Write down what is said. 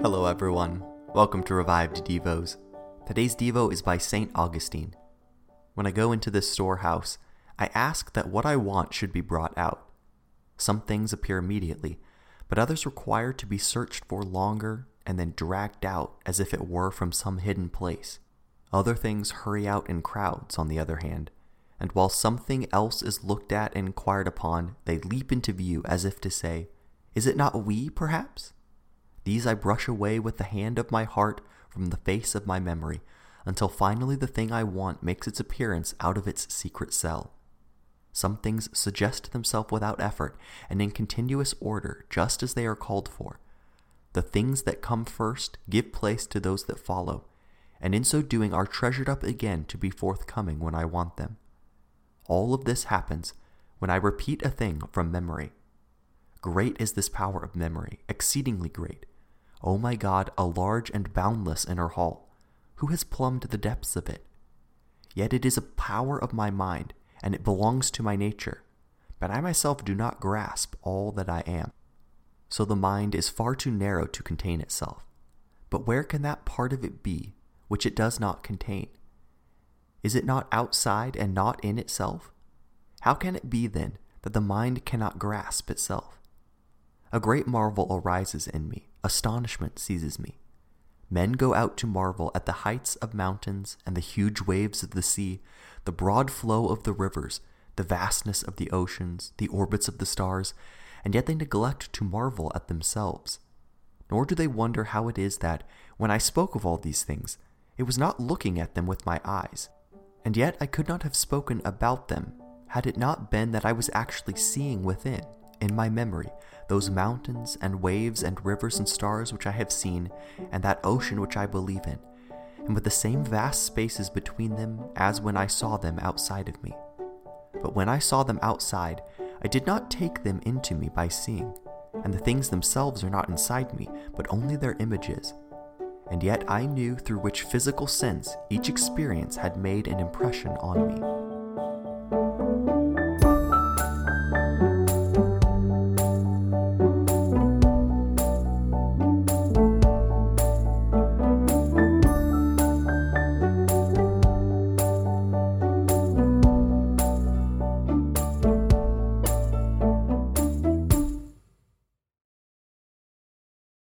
Hello, everyone. Welcome to Revived Devos. Today's Devo is by St. Augustine. When I go into this storehouse, I ask that what I want should be brought out. Some things appear immediately, but others require to be searched for longer and then dragged out as if it were from some hidden place. Other things hurry out in crowds, on the other hand, and while something else is looked at and inquired upon, they leap into view as if to say, Is it not we, perhaps? These I brush away with the hand of my heart from the face of my memory, until finally the thing I want makes its appearance out of its secret cell. Some things suggest themselves without effort and in continuous order, just as they are called for. The things that come first give place to those that follow, and in so doing are treasured up again to be forthcoming when I want them. All of this happens when I repeat a thing from memory. Great is this power of memory, exceedingly great. O oh my God, a large and boundless inner hall. Who has plumbed the depths of it? Yet it is a power of my mind, and it belongs to my nature. But I myself do not grasp all that I am. So the mind is far too narrow to contain itself. But where can that part of it be which it does not contain? Is it not outside and not in itself? How can it be, then, that the mind cannot grasp itself? A great marvel arises in me astonishment seizes me. Men go out to marvel at the heights of mountains and the huge waves of the sea, the broad flow of the rivers, the vastness of the oceans, the orbits of the stars, and yet they neglect to marvel at themselves. Nor do they wonder how it is that, when I spoke of all these things, it was not looking at them with my eyes, and yet I could not have spoken about them had it not been that I was actually seeing within, in my memory, those mountains and waves and rivers and stars which I have seen, and that ocean which I believe in, and with the same vast spaces between them as when I saw them outside of me. But when I saw them outside, I did not take them into me by seeing, and the things themselves are not inside me, but only their images. And yet I knew through which physical sense each experience had made an impression on me.